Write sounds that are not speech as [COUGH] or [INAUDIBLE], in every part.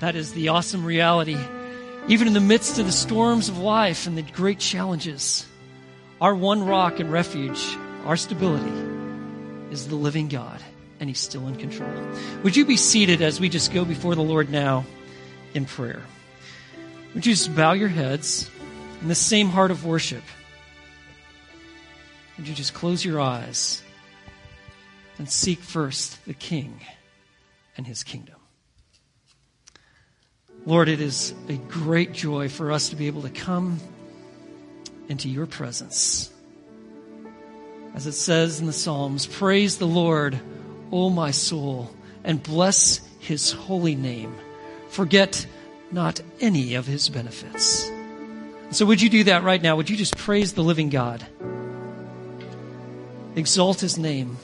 That is the awesome reality. Even in the midst of the storms of life and the great challenges, our one rock and refuge, our stability, is the living God, and He's still in control. Would you be seated as we just go before the Lord now in prayer? Would you just bow your heads in the same heart of worship? Would you just close your eyes and seek first the King and His kingdom? Lord, it is a great joy for us to be able to come into your presence. As it says in the Psalms, praise the Lord, O my soul, and bless his holy name. Forget not any of his benefits. So, would you do that right now? Would you just praise the living God? Exalt his name.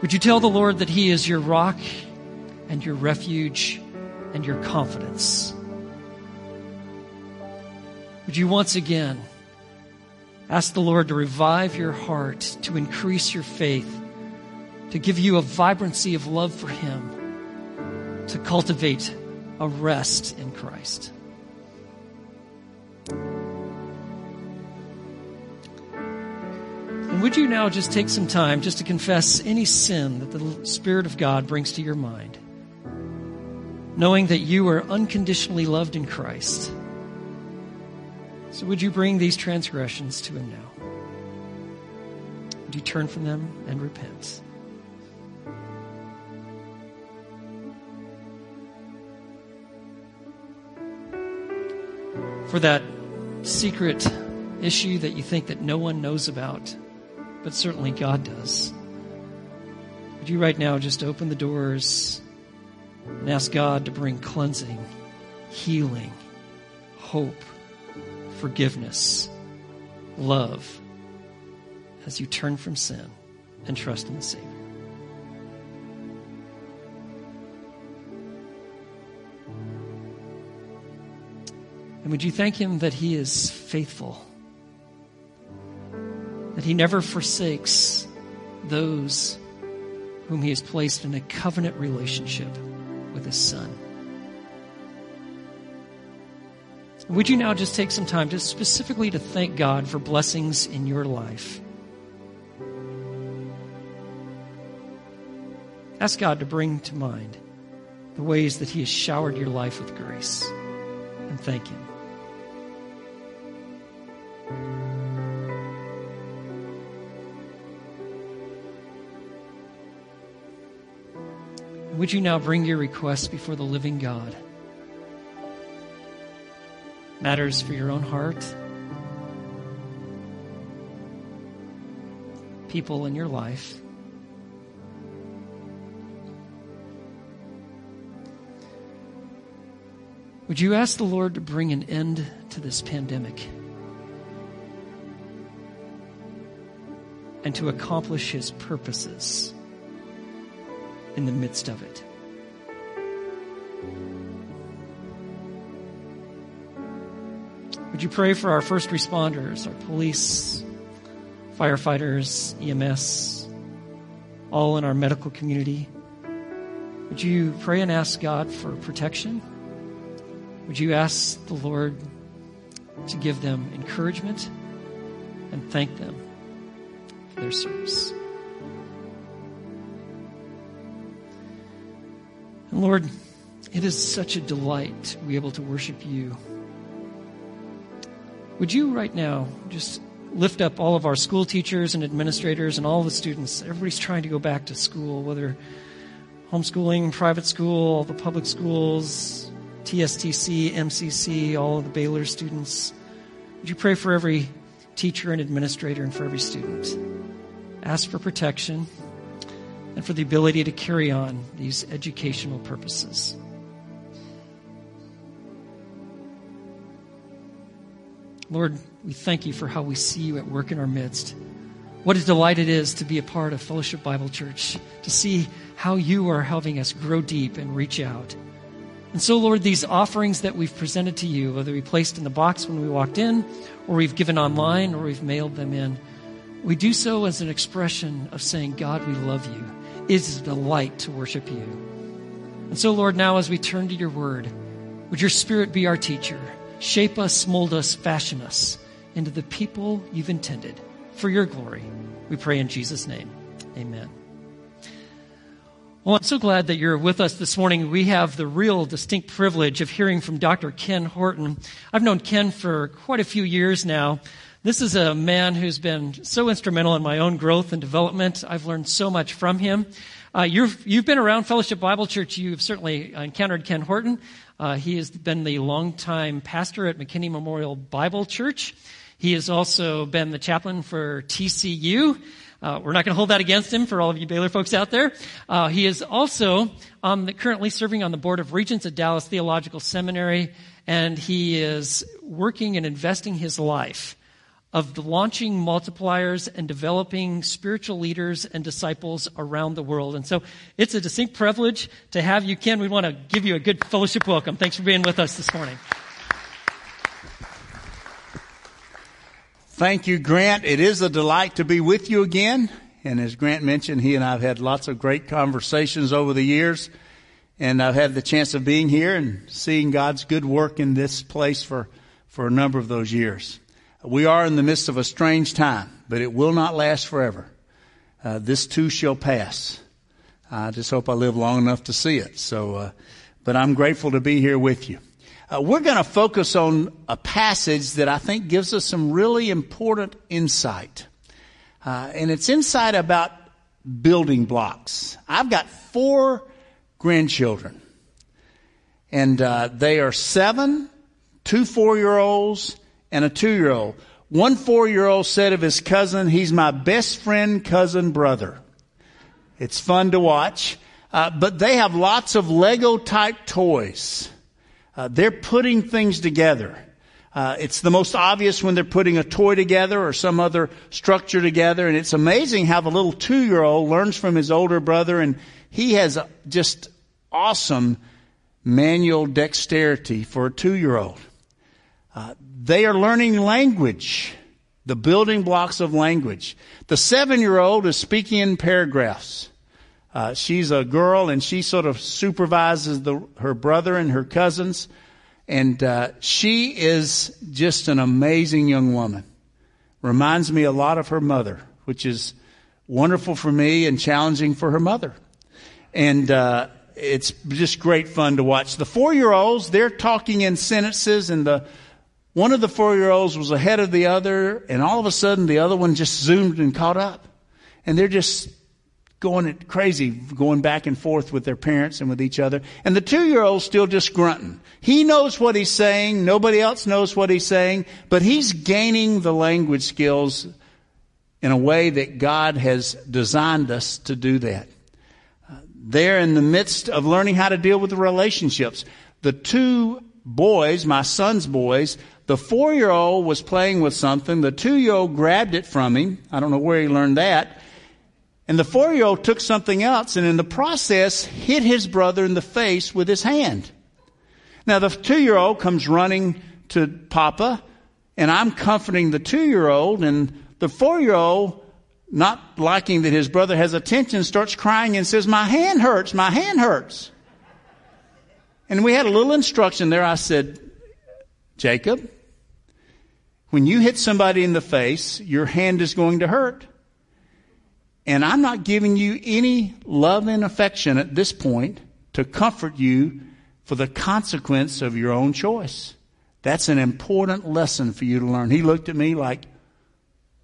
Would you tell the Lord that he is your rock and your refuge and your confidence? Would you once again ask the Lord to revive your heart, to increase your faith, to give you a vibrancy of love for Him, to cultivate a rest in Christ? And would you now just take some time just to confess any sin that the Spirit of God brings to your mind? Knowing that you are unconditionally loved in Christ so would you bring these transgressions to him now? Would you turn from them and repent? For that secret issue that you think that no one knows about, but certainly God does. Would you right now just open the doors and ask God to bring cleansing, healing, hope, forgiveness, love, as you turn from sin and trust in the Savior. And would you thank Him that He is faithful, that He never forsakes those whom He has placed in a covenant relationship His Son? Would you now just take some time just specifically to thank God for blessings in your life? Ask God to bring to mind the ways that He has showered your life with grace and thank Him. Would you now bring your requests before the living God? matters for your own heart, people in your life. Would you ask the Lord to bring an end to this pandemic and to accomplish his purposes in the midst of it? Would you pray for our first responders, our police, firefighters, EMS, all in our medical community? Would you pray and ask God for protection? Would you ask the Lord to give them encouragement and thank them for their service? Lord, it is such a delight to be able to worship you would you right now just lift up all of our school teachers and administrators and all the students? Everybody's trying to go back to school, whether homeschooling, private school, the public schools, TSTC, MCC, all of the Baylor students. Would you pray for every teacher and administrator and for every student? Ask for protection and for the ability to carry on these educational purposes. Lord, we thank you for how we see you at work in our midst. What a delight it is to be a part of Fellowship Bible Church, to see how you are helping us grow deep and reach out. And so, Lord, these offerings that we've presented to you, whether we placed in the box when we walked in, or we've given online, or we've mailed them in, we do so as an expression of saying, God, we love you. Is a delight to worship you. And so, Lord, now as we turn to your word, would your spirit be our teacher? Shape us, mold us, fashion us into the people you've intended for your glory. We pray in Jesus' name. Amen. Well, I'm so glad that you're with us this morning. We have the real distinct privilege of hearing from Dr. Ken Horton. I've known Ken for quite a few years now. This is a man who's been so instrumental in my own growth and development. I've learned so much from him. Uh, you've, you've been around Fellowship Bible Church. You've certainly encountered Ken Horton. Uh, he has been the longtime pastor at McKinney Memorial Bible Church. He has also been the chaplain for TCU. Uh, we're not going to hold that against him for all of you Baylor folks out there. Uh, he is also um, currently serving on the board of regents at Dallas Theological Seminary, and he is working and investing his life of launching multipliers and developing spiritual leaders and disciples around the world. And so it's a distinct privilege to have you, Ken. We want to give you a good fellowship welcome. Thanks for being with us this morning. Thank you, Grant. It is a delight to be with you again. And as Grant mentioned, he and I have had lots of great conversations over the years. And I've had the chance of being here and seeing God's good work in this place for, for a number of those years. We are in the midst of a strange time, but it will not last forever. Uh, this too shall pass. I just hope I live long enough to see it. So, uh, but I'm grateful to be here with you. Uh, we're going to focus on a passage that I think gives us some really important insight. Uh, and it's insight about building blocks. I've got four grandchildren. And uh, they are seven, two four year olds, and a two year old. One four year old said of his cousin, he's my best friend, cousin, brother. It's fun to watch. Uh, but they have lots of Lego type toys. Uh, they're putting things together. Uh, it's the most obvious when they're putting a toy together or some other structure together. And it's amazing how the little two year old learns from his older brother and he has just awesome manual dexterity for a two year old. Uh, they are learning language, the building blocks of language. The seven year old is speaking in paragraphs. Uh, she's a girl and she sort of supervises the, her brother and her cousins. And uh, she is just an amazing young woman. Reminds me a lot of her mother, which is wonderful for me and challenging for her mother. And uh, it's just great fun to watch. The four year olds, they're talking in sentences, and the one of the four year olds was ahead of the other, and all of a sudden the other one just zoomed and caught up. And they're just going crazy, going back and forth with their parents and with each other. And the two year old still just grunting. He knows what he's saying. Nobody else knows what he's saying, but he's gaining the language skills in a way that God has designed us to do that. They're in the midst of learning how to deal with the relationships. The two boys, my son's boys, the four year old was playing with something. The two year old grabbed it from him. I don't know where he learned that. And the four year old took something else and in the process hit his brother in the face with his hand. Now the two year old comes running to Papa and I'm comforting the two year old and the four year old, not liking that his brother has attention, starts crying and says, my hand hurts, my hand hurts. And we had a little instruction there. I said, Jacob, when you hit somebody in the face, your hand is going to hurt. And I'm not giving you any love and affection at this point to comfort you for the consequence of your own choice. That's an important lesson for you to learn. He looked at me like,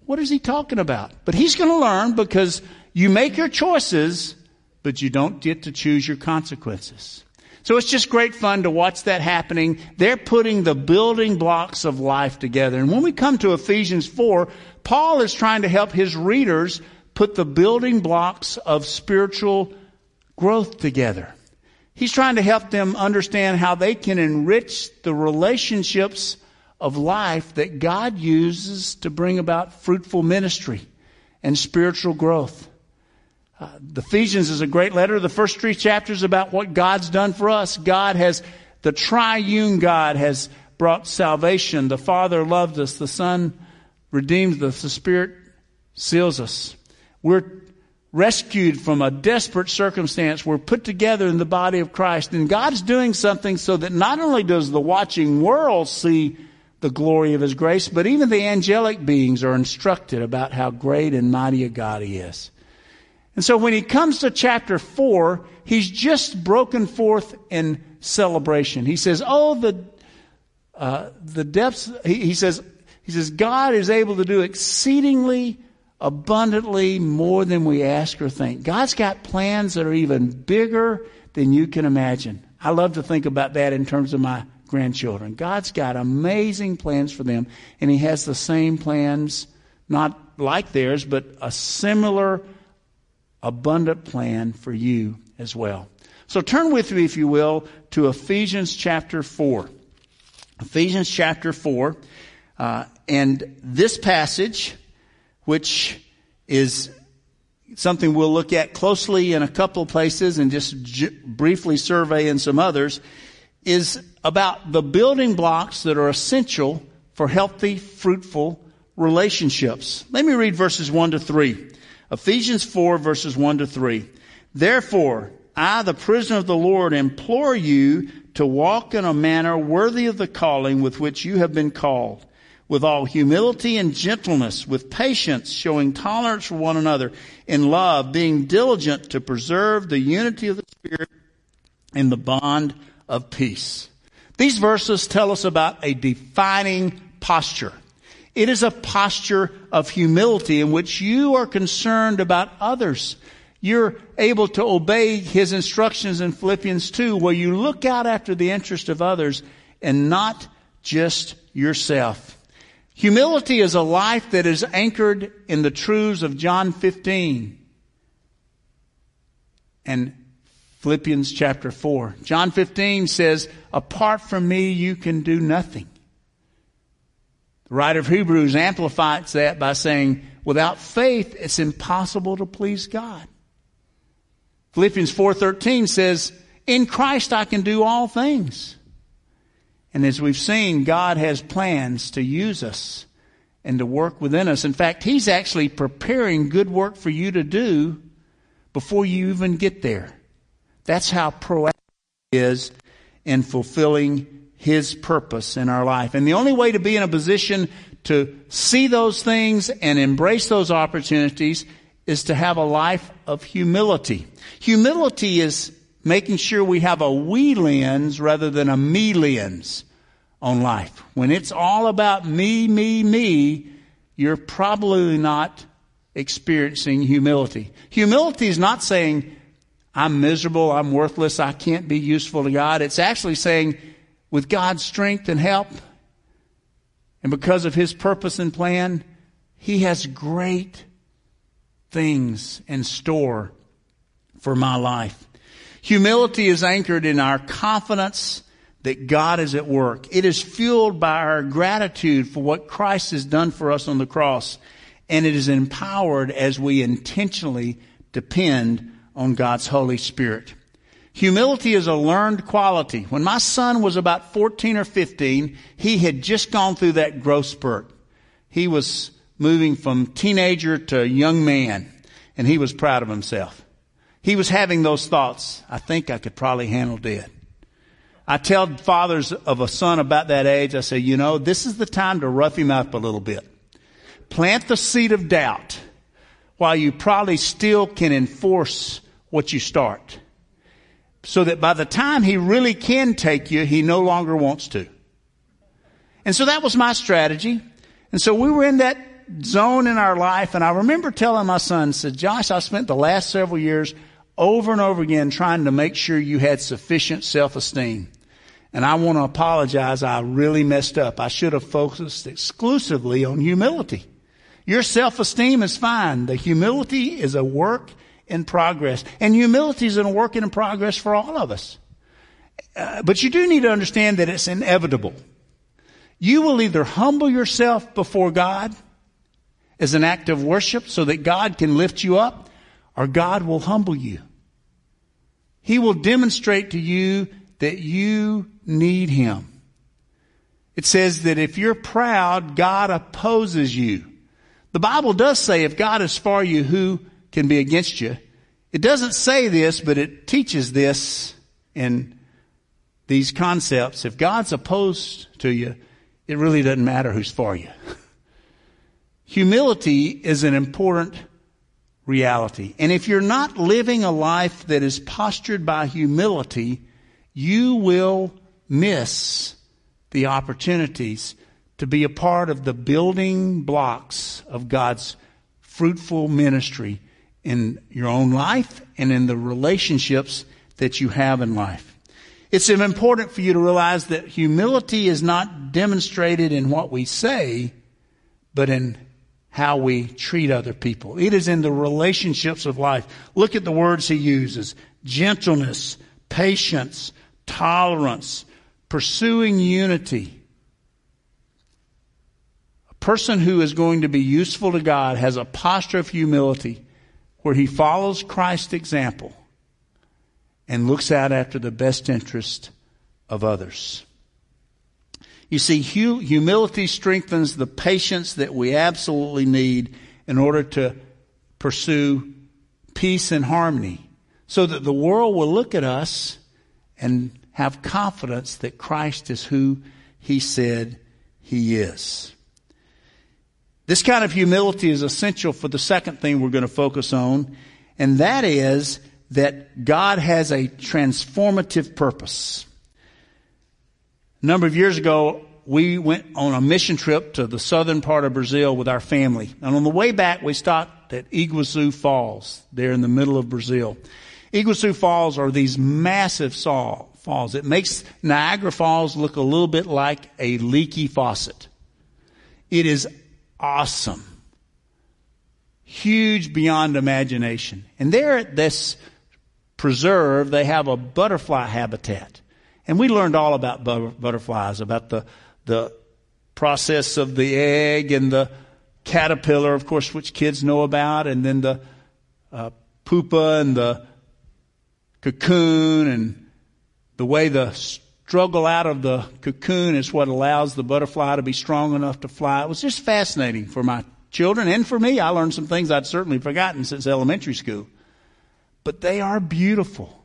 what is he talking about? But he's going to learn because you make your choices, but you don't get to choose your consequences. So it's just great fun to watch that happening. They're putting the building blocks of life together. And when we come to Ephesians 4, Paul is trying to help his readers put the building blocks of spiritual growth together. He's trying to help them understand how they can enrich the relationships of life that God uses to bring about fruitful ministry and spiritual growth. Uh, the Ephesians is a great letter. The first three chapters about what God's done for us. God has, the triune God has brought salvation. The Father loved us. The Son redeemed us. The Spirit seals us. We're, rescued from a desperate circumstance. We're put together in the body of Christ. And God's doing something so that not only does the watching world see the glory of His grace, but even the angelic beings are instructed about how great and mighty a God He is. And so when he comes to chapter 4, he's just broken forth in celebration. He says, Oh, the, uh, the depths, he, he says, he says, God is able to do exceedingly abundantly more than we ask or think. God's got plans that are even bigger than you can imagine. I love to think about that in terms of my grandchildren. God's got amazing plans for them, and He has the same plans, not like theirs, but a similar abundant plan for you as well. So turn with me, if you will, to Ephesians chapter 4. Ephesians chapter 4. Uh, and this passage, which is something we'll look at closely in a couple of places and just j- briefly survey in some others, is about the building blocks that are essential for healthy, fruitful relationships. Let me read verses 1 to 3. Ephesians 4 verses 1 to 3. Therefore, I, the prisoner of the Lord, implore you to walk in a manner worthy of the calling with which you have been called, with all humility and gentleness, with patience, showing tolerance for one another, in love, being diligent to preserve the unity of the Spirit in the bond of peace. These verses tell us about a defining posture. It is a posture of humility in which you are concerned about others. You're able to obey his instructions in Philippians 2 where you look out after the interest of others and not just yourself. Humility is a life that is anchored in the truths of John 15 and Philippians chapter 4. John 15 says, apart from me, you can do nothing. The writer of Hebrews amplifies that by saying, without faith, it's impossible to please God. Philippians 4.13 says, in Christ I can do all things. And as we've seen, God has plans to use us and to work within us. In fact, He's actually preparing good work for you to do before you even get there. That's how proactive is in fulfilling his purpose in our life. And the only way to be in a position to see those things and embrace those opportunities is to have a life of humility. Humility is making sure we have a we lens rather than a me lens on life. When it's all about me, me, me, you're probably not experiencing humility. Humility is not saying, I'm miserable, I'm worthless, I can't be useful to God. It's actually saying, with God's strength and help, and because of His purpose and plan, He has great things in store for my life. Humility is anchored in our confidence that God is at work. It is fueled by our gratitude for what Christ has done for us on the cross. And it is empowered as we intentionally depend on God's Holy Spirit. Humility is a learned quality. When my son was about 14 or 15, he had just gone through that growth spurt. He was moving from teenager to young man, and he was proud of himself. He was having those thoughts. I think I could probably handle dad. I tell fathers of a son about that age, I say, you know, this is the time to rough him up a little bit. Plant the seed of doubt while you probably still can enforce what you start so that by the time he really can take you, he no longer wants to. And so that was my strategy. And so we were in that zone in our life. And I remember telling my son, said, Josh, I spent the last several years over and over again trying to make sure you had sufficient self-esteem. And I want to apologize. I really messed up. I should have focused exclusively on humility. Your self-esteem is fine. The humility is a work in progress. And humility is a work in progress for all of us. Uh, but you do need to understand that it's inevitable. You will either humble yourself before God as an act of worship so that God can lift you up, or God will humble you. He will demonstrate to you that you need Him. It says that if you're proud, God opposes you. The Bible does say if God is for you, who can be against you. It doesn't say this, but it teaches this in these concepts. If God's opposed to you, it really doesn't matter who's for you. [LAUGHS] Humility is an important reality. And if you're not living a life that is postured by humility, you will miss the opportunities to be a part of the building blocks of God's fruitful ministry in your own life and in the relationships that you have in life. It's important for you to realize that humility is not demonstrated in what we say, but in how we treat other people. It is in the relationships of life. Look at the words he uses. Gentleness, patience, tolerance, pursuing unity. A person who is going to be useful to God has a posture of humility where he follows Christ's example and looks out after the best interest of others. You see, humility strengthens the patience that we absolutely need in order to pursue peace and harmony so that the world will look at us and have confidence that Christ is who he said he is. This kind of humility is essential for the second thing we're going to focus on, and that is that God has a transformative purpose. A number of years ago, we went on a mission trip to the southern part of Brazil with our family. And on the way back, we stopped at Iguazu Falls, there in the middle of Brazil. Iguazu Falls are these massive falls. It makes Niagara Falls look a little bit like a leaky faucet. It is awesome. Huge beyond imagination. And there at this preserve, they have a butterfly habitat. And we learned all about butterflies, about the, the process of the egg and the caterpillar, of course, which kids know about, and then the uh, pupa and the cocoon and the way the struggle out of the cocoon is what allows the butterfly to be strong enough to fly. It was just fascinating for my children and for me. I learned some things I'd certainly forgotten since elementary school. But they are beautiful.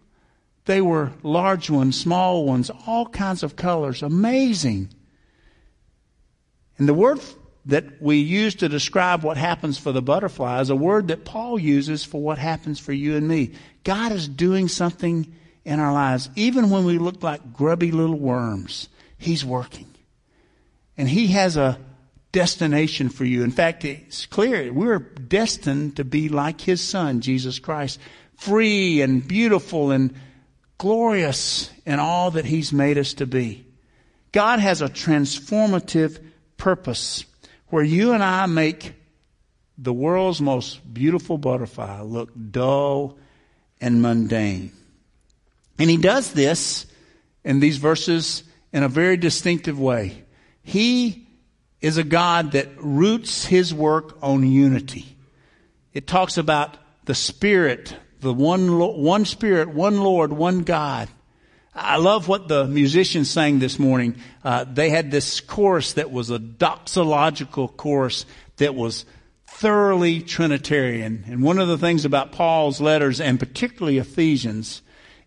They were large ones, small ones, all kinds of colors. Amazing. And the word that we use to describe what happens for the butterfly is a word that Paul uses for what happens for you and me. God is doing something in our lives. Even when we look like grubby little worms, He's working. And He has a destination for you. In fact, it's clear we're destined to be like His Son, Jesus Christ, free and beautiful and glorious in all that He's made us to be. God has a transformative purpose where you and I make the world's most beautiful butterfly look dull and mundane. And he does this in these verses in a very distinctive way. He is a God that roots his work on unity. It talks about the Spirit, the one, one Spirit, one Lord, one God. I love what the musicians sang this morning. Uh, they had this chorus that was a doxological chorus that was thoroughly Trinitarian. And one of the things about Paul's letters, and particularly Ephesians,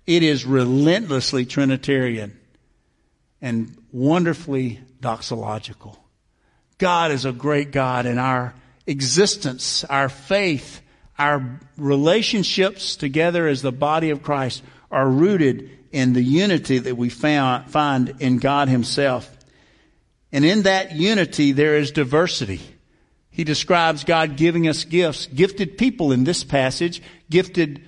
it is relentlessly Trinitarian and wonderfully doxological. God is a great God and our existence, our faith, our relationships together as the body of Christ are rooted in the unity that we found, find in God Himself. And in that unity, there is diversity. He describes God giving us gifts, gifted people in this passage, gifted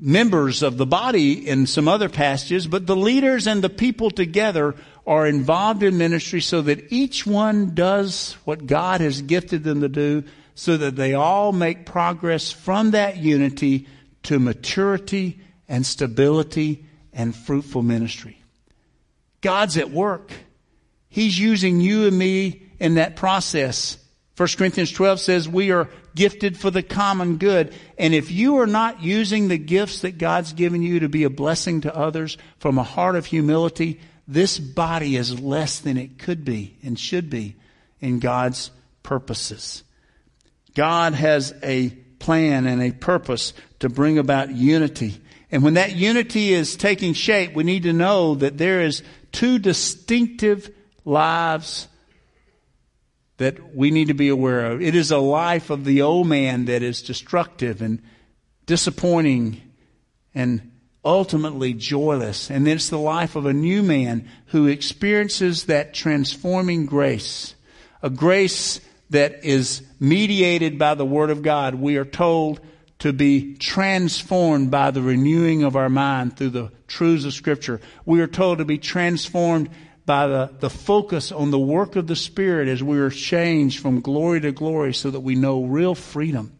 members of the body in some other passages, but the leaders and the people together are involved in ministry so that each one does what God has gifted them to do so that they all make progress from that unity to maturity and stability and fruitful ministry. God's at work. He's using you and me in that process. 1 Corinthians 12 says we are gifted for the common good. And if you are not using the gifts that God's given you to be a blessing to others from a heart of humility, this body is less than it could be and should be in God's purposes. God has a plan and a purpose to bring about unity. And when that unity is taking shape, we need to know that there is two distinctive lives that we need to be aware of. It is a life of the old man that is destructive and disappointing and ultimately joyless. And then it's the life of a new man who experiences that transforming grace, a grace that is mediated by the Word of God. We are told to be transformed by the renewing of our mind through the truths of Scripture. We are told to be transformed by the, the focus on the work of the Spirit as we are changed from glory to glory so that we know real freedom.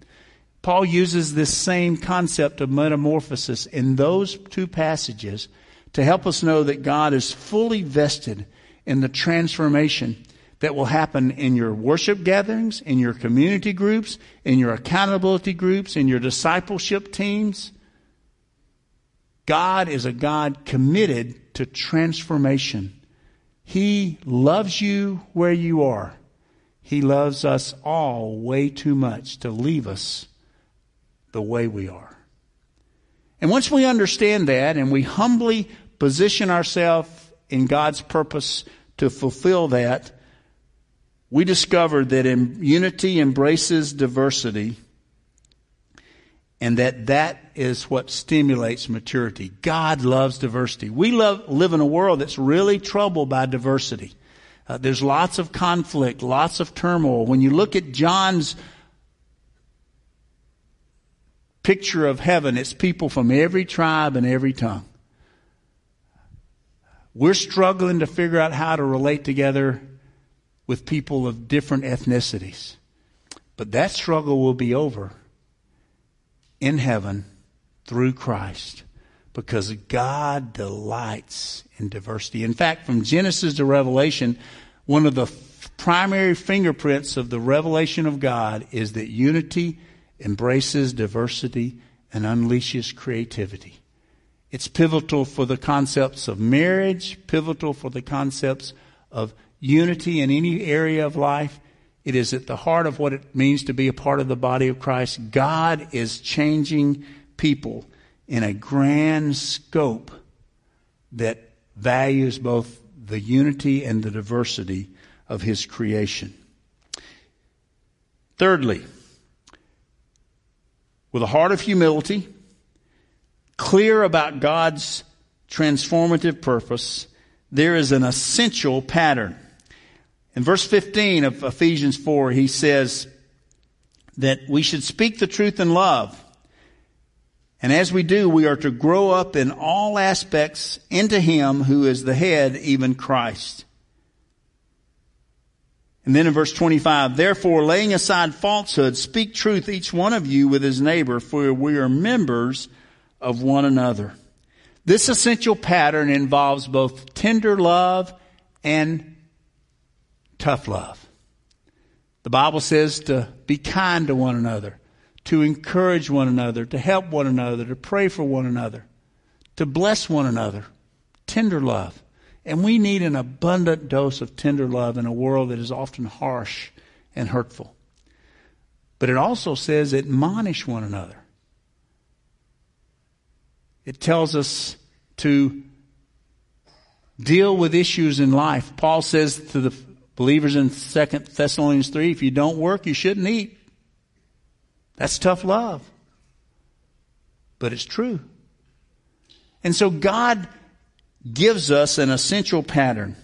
Paul uses this same concept of metamorphosis in those two passages to help us know that God is fully vested in the transformation that will happen in your worship gatherings, in your community groups, in your accountability groups, in your discipleship teams. God is a God committed to transformation. He loves you where you are. He loves us all way too much to leave us the way we are. And once we understand that and we humbly position ourselves in God's purpose to fulfill that, we discover that unity embraces diversity and that that is what stimulates maturity. God loves diversity. We love, live in a world that's really troubled by diversity. Uh, there's lots of conflict, lots of turmoil. When you look at John's picture of heaven, it's people from every tribe and every tongue. We're struggling to figure out how to relate together with people of different ethnicities. But that struggle will be over in heaven through Christ because God delights in diversity. In fact, from Genesis to Revelation, one of the primary fingerprints of the revelation of God is that unity embraces diversity and unleashes creativity. It's pivotal for the concepts of marriage, pivotal for the concepts of unity in any area of life. It is at the heart of what it means to be a part of the body of Christ. God is changing people in a grand scope that values both the unity and the diversity of His creation. Thirdly, with a heart of humility, clear about God's transformative purpose, there is an essential pattern. In verse 15 of Ephesians 4, he says that we should speak the truth in love. And as we do, we are to grow up in all aspects into Him who is the head, even Christ. And then in verse 25, therefore laying aside falsehood, speak truth each one of you with his neighbor, for we are members of one another. This essential pattern involves both tender love and tough love. The Bible says to be kind to one another, to encourage one another, to help one another, to pray for one another, to bless one another. Tender love. And we need an abundant dose of tender love in a world that is often harsh and hurtful. But it also says admonish one another. It tells us to deal with issues in life. Paul says to the Believers in 2 Thessalonians 3, if you don't work, you shouldn't eat. That's tough love. But it's true. And so God gives us an essential pattern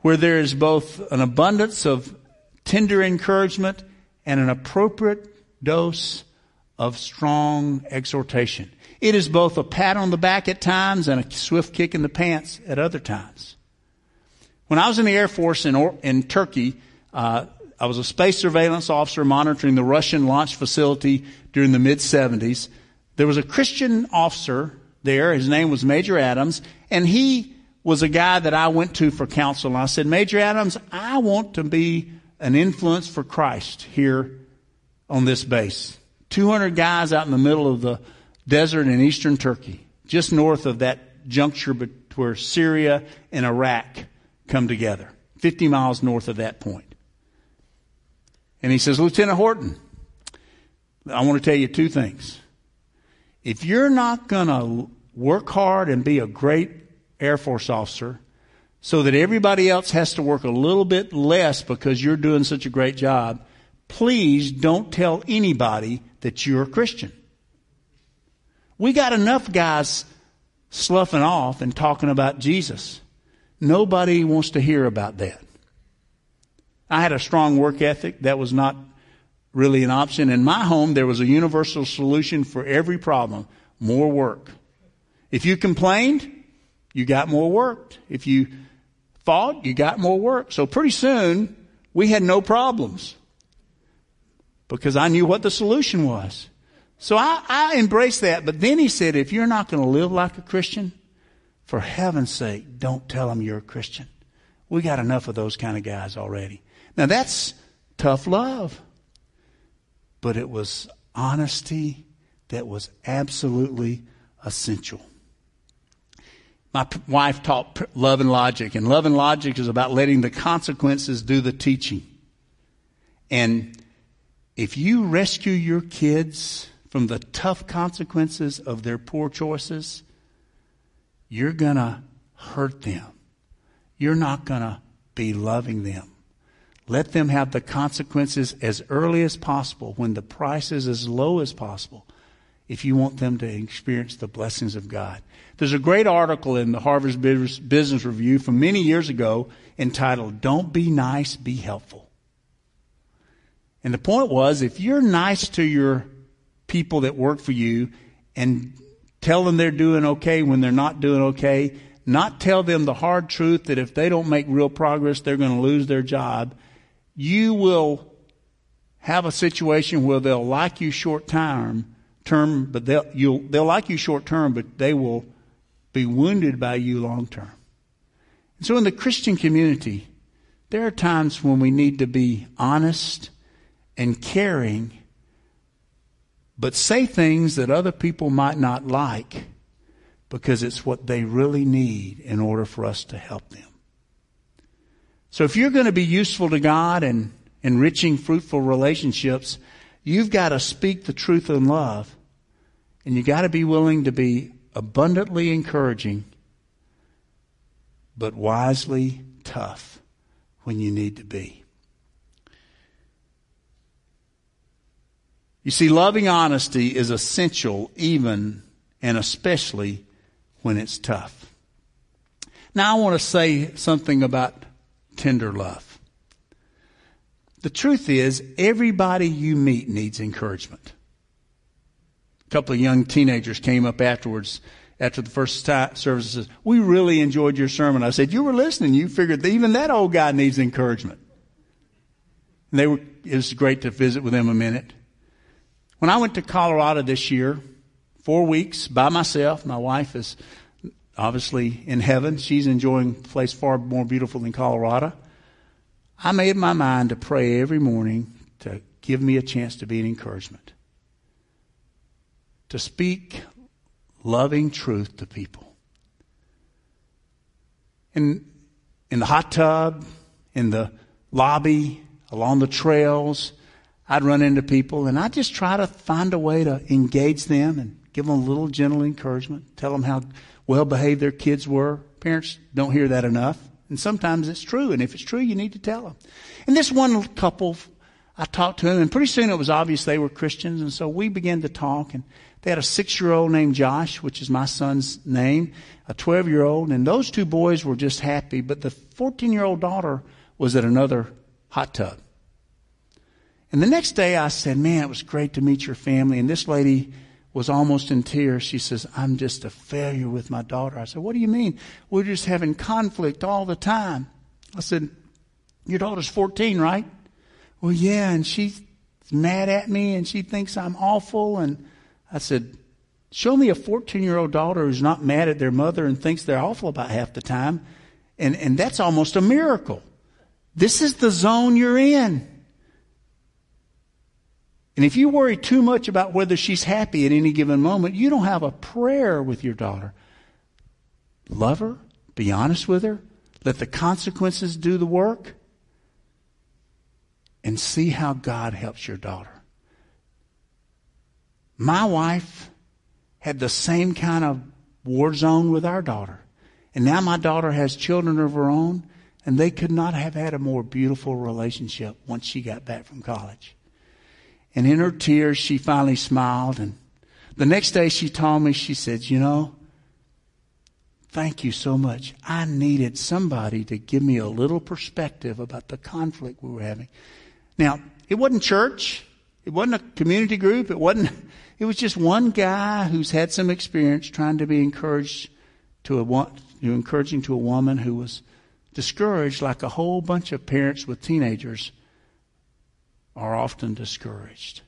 where there is both an abundance of tender encouragement and an appropriate dose of strong exhortation. It is both a pat on the back at times and a swift kick in the pants at other times. When I was in the Air Force in, in Turkey, uh, I was a space surveillance officer monitoring the Russian launch facility during the mid 70s. There was a Christian officer there. His name was Major Adams, and he was a guy that I went to for counsel. And I said, Major Adams, I want to be an influence for Christ here on this base. 200 guys out in the middle of the desert in eastern Turkey, just north of that juncture where Syria and Iraq come together, 50 miles north of that point. And he says, Lieutenant Horton, I want to tell you two things. If you're not going to work hard and be a great Air Force officer so that everybody else has to work a little bit less because you're doing such a great job, please don't tell anybody that you're a Christian. We got enough guys sloughing off and talking about Jesus. Nobody wants to hear about that. I had a strong work ethic. That was not really an option. In my home, there was a universal solution for every problem. More work. If you complained, you got more work. If you fought, you got more work. So pretty soon, we had no problems. Because I knew what the solution was. So I, I embraced that. But then he said, if you're not going to live like a Christian, for heaven's sake, don't tell them you're a Christian. We got enough of those kind of guys already. Now that's tough love. But it was honesty that was absolutely essential. My wife taught love and logic, and love and logic is about letting the consequences do the teaching. And if you rescue your kids from the tough consequences of their poor choices, you're going to hurt them. You're not going to be loving them. Let them have the consequences as early as possible when the price is as low as possible if you want them to experience the blessings of God. There's a great article in the Harvard Business Review from many years ago entitled, Don't Be Nice, Be Helpful. And the point was, if you're nice to your people that work for you and tell them they're doing okay when they're not doing okay, not tell them the hard truth that if they don't make real progress, they're going to lose their job, you will have a situation where they'll like you short term, term, but they'll, you'll, they'll like you short term, but they will be wounded by you long term. And so in the Christian community, there are times when we need to be honest and caring but say things that other people might not like because it's what they really need in order for us to help them. So if you're going to be useful to God and enriching fruitful relationships, you've got to speak the truth in love and you got to be willing to be abundantly encouraging but wisely tough when you need to be. You see, loving honesty is essential even and especially when it's tough. Now I want to say something about tender love. The truth is, everybody you meet needs encouragement. A couple of young teenagers came up afterwards after the first service we really enjoyed your sermon. I said, you were listening. You figured that even that old guy needs encouragement. And they were, it was great to visit with them a minute. When I went to Colorado this year, four weeks by myself, my wife is obviously in heaven. She's enjoying a place far more beautiful than Colorado. I made my mind to pray every morning to give me a chance to be an encouragement. To speak loving truth to people. In, in the hot tub, in the lobby, along the trails, I'd run into people and I'd just try to find a way to engage them and give them a little gentle encouragement, tell them how well behaved their kids were. Parents don't hear that enough. And sometimes it's true. And if it's true, you need to tell them. And this one couple, I talked to them and pretty soon it was obvious they were Christians. And so we began to talk and they had a six year old named Josh, which is my son's name, a 12 year old. And those two boys were just happy. But the 14 year old daughter was at another hot tub. And the next day I said, man, it was great to meet your family. And this lady was almost in tears. She says, I'm just a failure with my daughter. I said, what do you mean? We're just having conflict all the time. I said, your daughter's 14, right? Well, yeah. And she's mad at me and she thinks I'm awful. And I said, show me a 14 year old daughter who's not mad at their mother and thinks they're awful about half the time. And, and that's almost a miracle. This is the zone you're in. And if you worry too much about whether she's happy at any given moment, you don't have a prayer with your daughter. Love her, be honest with her, let the consequences do the work, and see how God helps your daughter. My wife had the same kind of war zone with our daughter. And now my daughter has children of her own, and they could not have had a more beautiful relationship once she got back from college. And in her tears, she finally smiled. And the next day she told me, she said, you know, thank you so much. I needed somebody to give me a little perspective about the conflict we were having. Now, it wasn't church. It wasn't a community group. It wasn't, [LAUGHS] it was just one guy who's had some experience trying to be encouraged to a, encouraging to a woman who was discouraged like a whole bunch of parents with teenagers are often discouraged.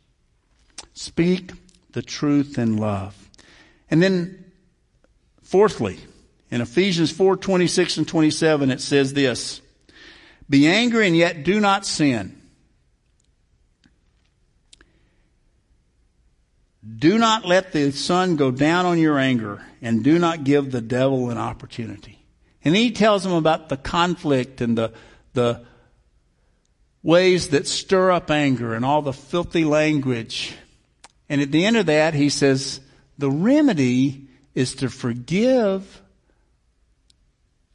Speak the truth in love. And then fourthly, in Ephesians 4, 26 and 27, it says this, be angry and yet do not sin. Do not let the sun go down on your anger and do not give the devil an opportunity. And he tells them about the conflict and the, the ways that stir up anger and all the filthy language. And at the end of that, he says, the remedy is to forgive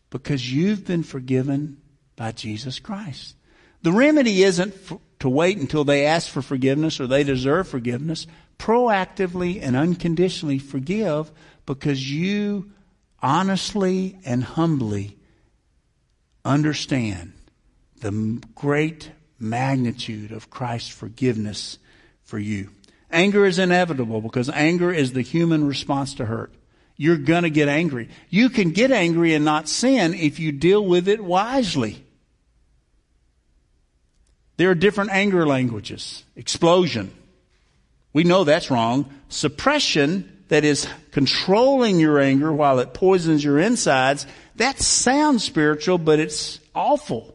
because you've been forgiven by Jesus Christ. The remedy isn't to wait until they ask for forgiveness or they deserve forgiveness proactively and unconditionally forgive because you honestly and humbly understand the great magnitude of Christ's forgiveness for you. Anger is inevitable because anger is the human response to hurt. You're gonna get angry. You can get angry and not sin if you deal with it wisely. There are different anger languages. Explosion. We know that's wrong. Suppression, that is controlling your anger while it poisons your insides, that sounds spiritual, but it's awful.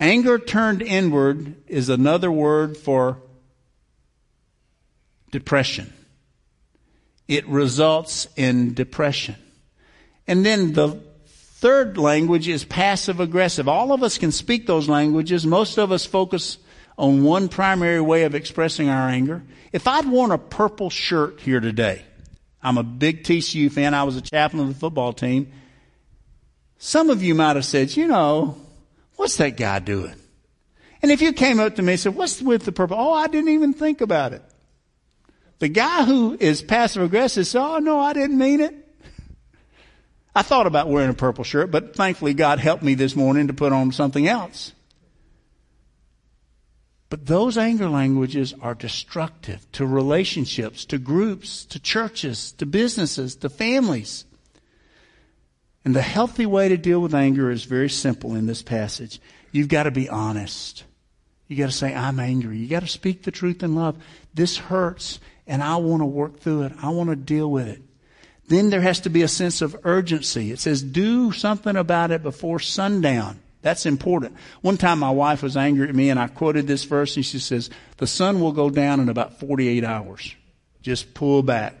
Anger turned inward is another word for depression. It results in depression. And then the third language is passive aggressive. All of us can speak those languages. Most of us focus on one primary way of expressing our anger. If I'd worn a purple shirt here today, I'm a big TCU fan. I was a chaplain of the football team. Some of you might have said, you know, what's that guy doing? And if you came up to me and said, what's with the purple? Oh, I didn't even think about it. The guy who is passive aggressive says, oh no, I didn't mean it. I thought about wearing a purple shirt, but thankfully God helped me this morning to put on something else. But those anger languages are destructive to relationships, to groups, to churches, to businesses, to families. And the healthy way to deal with anger is very simple in this passage. You've got to be honest. You got to say, I'm angry. You got to speak the truth in love. This hurts and I want to work through it. I want to deal with it. Then there has to be a sense of urgency. It says, do something about it before sundown. That's important. One time my wife was angry at me and I quoted this verse and she says, the sun will go down in about 48 hours. Just pull back.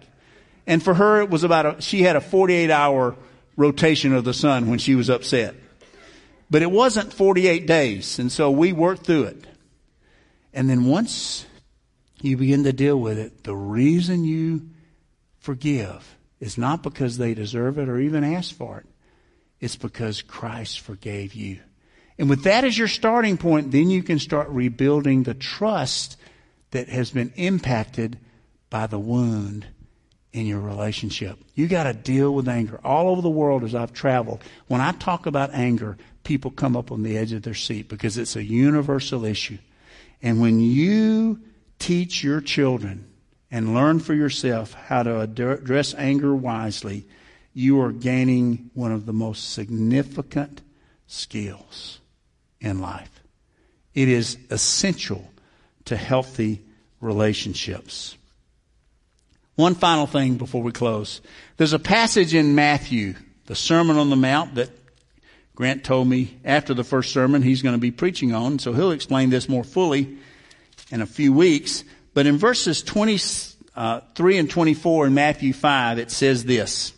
And for her, it was about a, she had a 48 hour rotation of the sun when she was upset. But it wasn't 48 days. And so we worked through it. And then once you begin to deal with it, the reason you forgive is not because they deserve it or even ask for it. It's because Christ forgave you. And with that as your starting point, then you can start rebuilding the trust that has been impacted by the wound in your relationship. You got to deal with anger. All over the world as I've traveled, when I talk about anger, people come up on the edge of their seat because it's a universal issue. And when you teach your children and learn for yourself how to address anger wisely, you are gaining one of the most significant skills in life. It is essential to healthy relationships. One final thing before we close. There's a passage in Matthew, the Sermon on the Mount that Grant told me after the first sermon he's going to be preaching on, so he'll explain this more fully in a few weeks. But in verses 23 uh, and 24 in Matthew 5, it says this.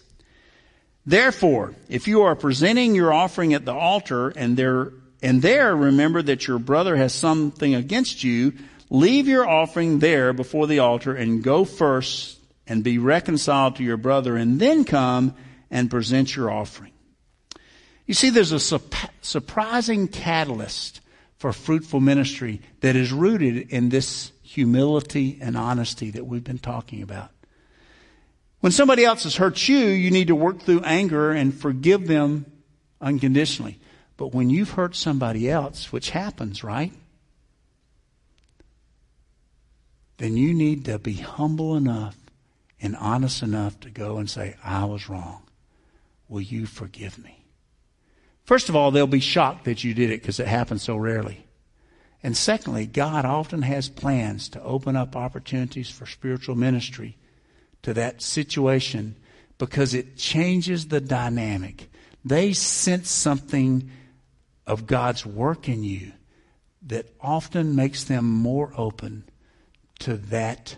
Therefore, if you are presenting your offering at the altar and there and there remember that your brother has something against you, leave your offering there before the altar and go first and be reconciled to your brother and then come and present your offering. You see, there's a su- surprising catalyst for fruitful ministry that is rooted in this humility and honesty that we've been talking about. When somebody else has hurt you, you need to work through anger and forgive them unconditionally. But when you've hurt somebody else, which happens, right? Then you need to be humble enough and honest enough to go and say, I was wrong. Will you forgive me? First of all, they'll be shocked that you did it because it happens so rarely. And secondly, God often has plans to open up opportunities for spiritual ministry to that situation because it changes the dynamic. They sense something of God's work in you that often makes them more open to that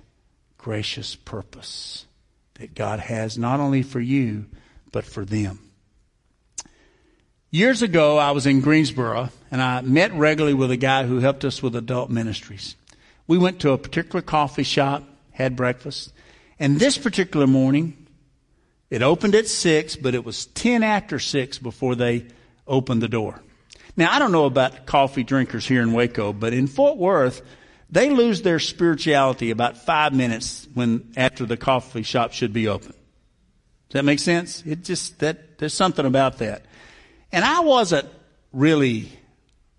gracious purpose that God has not only for you, but for them. Years ago, I was in Greensboro and I met regularly with a guy who helped us with adult ministries. We went to a particular coffee shop, had breakfast, and this particular morning, it opened at six, but it was 10 after six before they opened the door. Now, I don't know about coffee drinkers here in Waco, but in Fort Worth, they lose their spirituality about five minutes when after the coffee shop should be open. Does that make sense? It just that there's something about that. And I wasn't really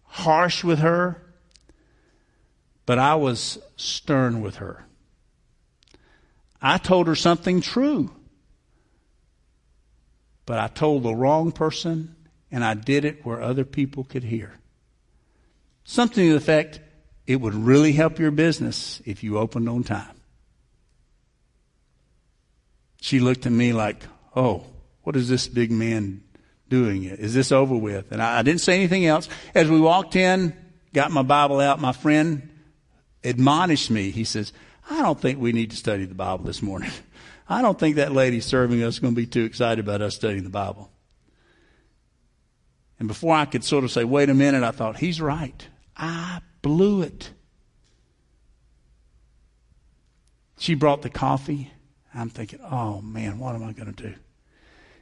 harsh with her, but I was stern with her. I told her something true, but I told the wrong person and I did it where other people could hear. Something to the effect, it would really help your business if you opened on time. She looked at me like, oh, what is this big man doing? Is this over with? And I, I didn't say anything else. As we walked in, got my Bible out, my friend admonished me. He says, I don't think we need to study the Bible this morning. [LAUGHS] I don't think that lady serving us is going to be too excited about us studying the Bible. And before I could sort of say, wait a minute, I thought, he's right. I blew it. She brought the coffee. I'm thinking, oh man, what am I going to do?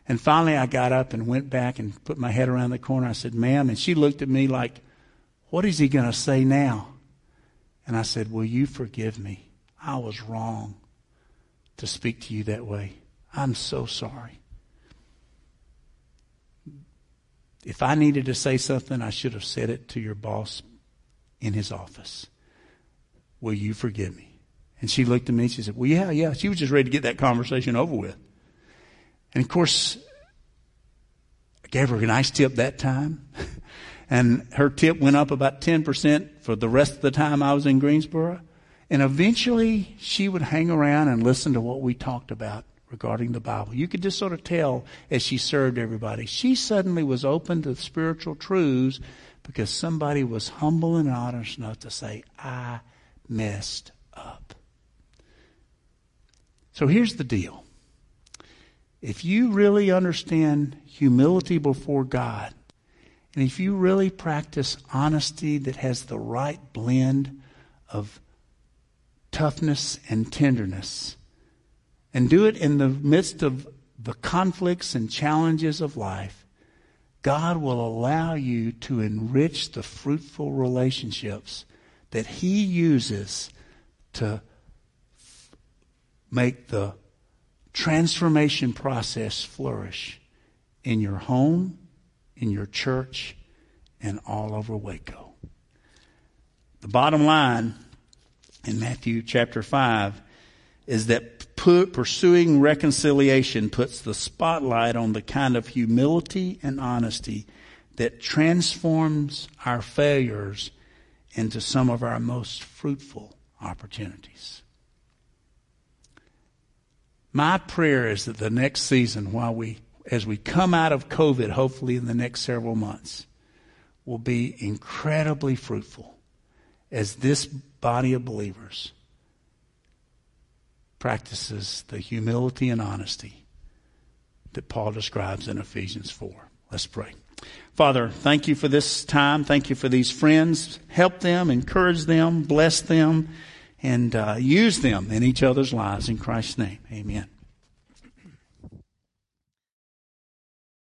And finally, I got up and went back and put my head around the corner. I said, ma'am. And she looked at me like, what is he going to say now? And I said, will you forgive me? I was wrong to speak to you that way. I'm so sorry. If I needed to say something, I should have said it to your boss in his office. Will you forgive me? And she looked at me and she said, Well, yeah, yeah. She was just ready to get that conversation over with. And of course, I gave her a nice tip that time. [LAUGHS] and her tip went up about 10% for the rest of the time I was in Greensboro. And eventually she would hang around and listen to what we talked about regarding the Bible. You could just sort of tell as she served everybody. She suddenly was open to spiritual truths because somebody was humble and honest enough to say, I messed up. So here's the deal. If you really understand humility before God, and if you really practice honesty that has the right blend of toughness and tenderness, and do it in the midst of the conflicts and challenges of life, God will allow you to enrich the fruitful relationships that He uses to make the transformation process flourish in your home, in your church, and all over Waco. The bottom line in Matthew chapter 5 is that pursuing reconciliation puts the spotlight on the kind of humility and honesty that transforms our failures into some of our most fruitful opportunities. My prayer is that the next season, while we, as we come out of COVID, hopefully in the next several months, will be incredibly fruitful as this body of believers practices the humility and honesty that Paul describes in Ephesians 4. Let's pray. Father, thank you for this time. Thank you for these friends. Help them, encourage them, bless them, and uh, use them in each other's lives. In Christ's name, amen.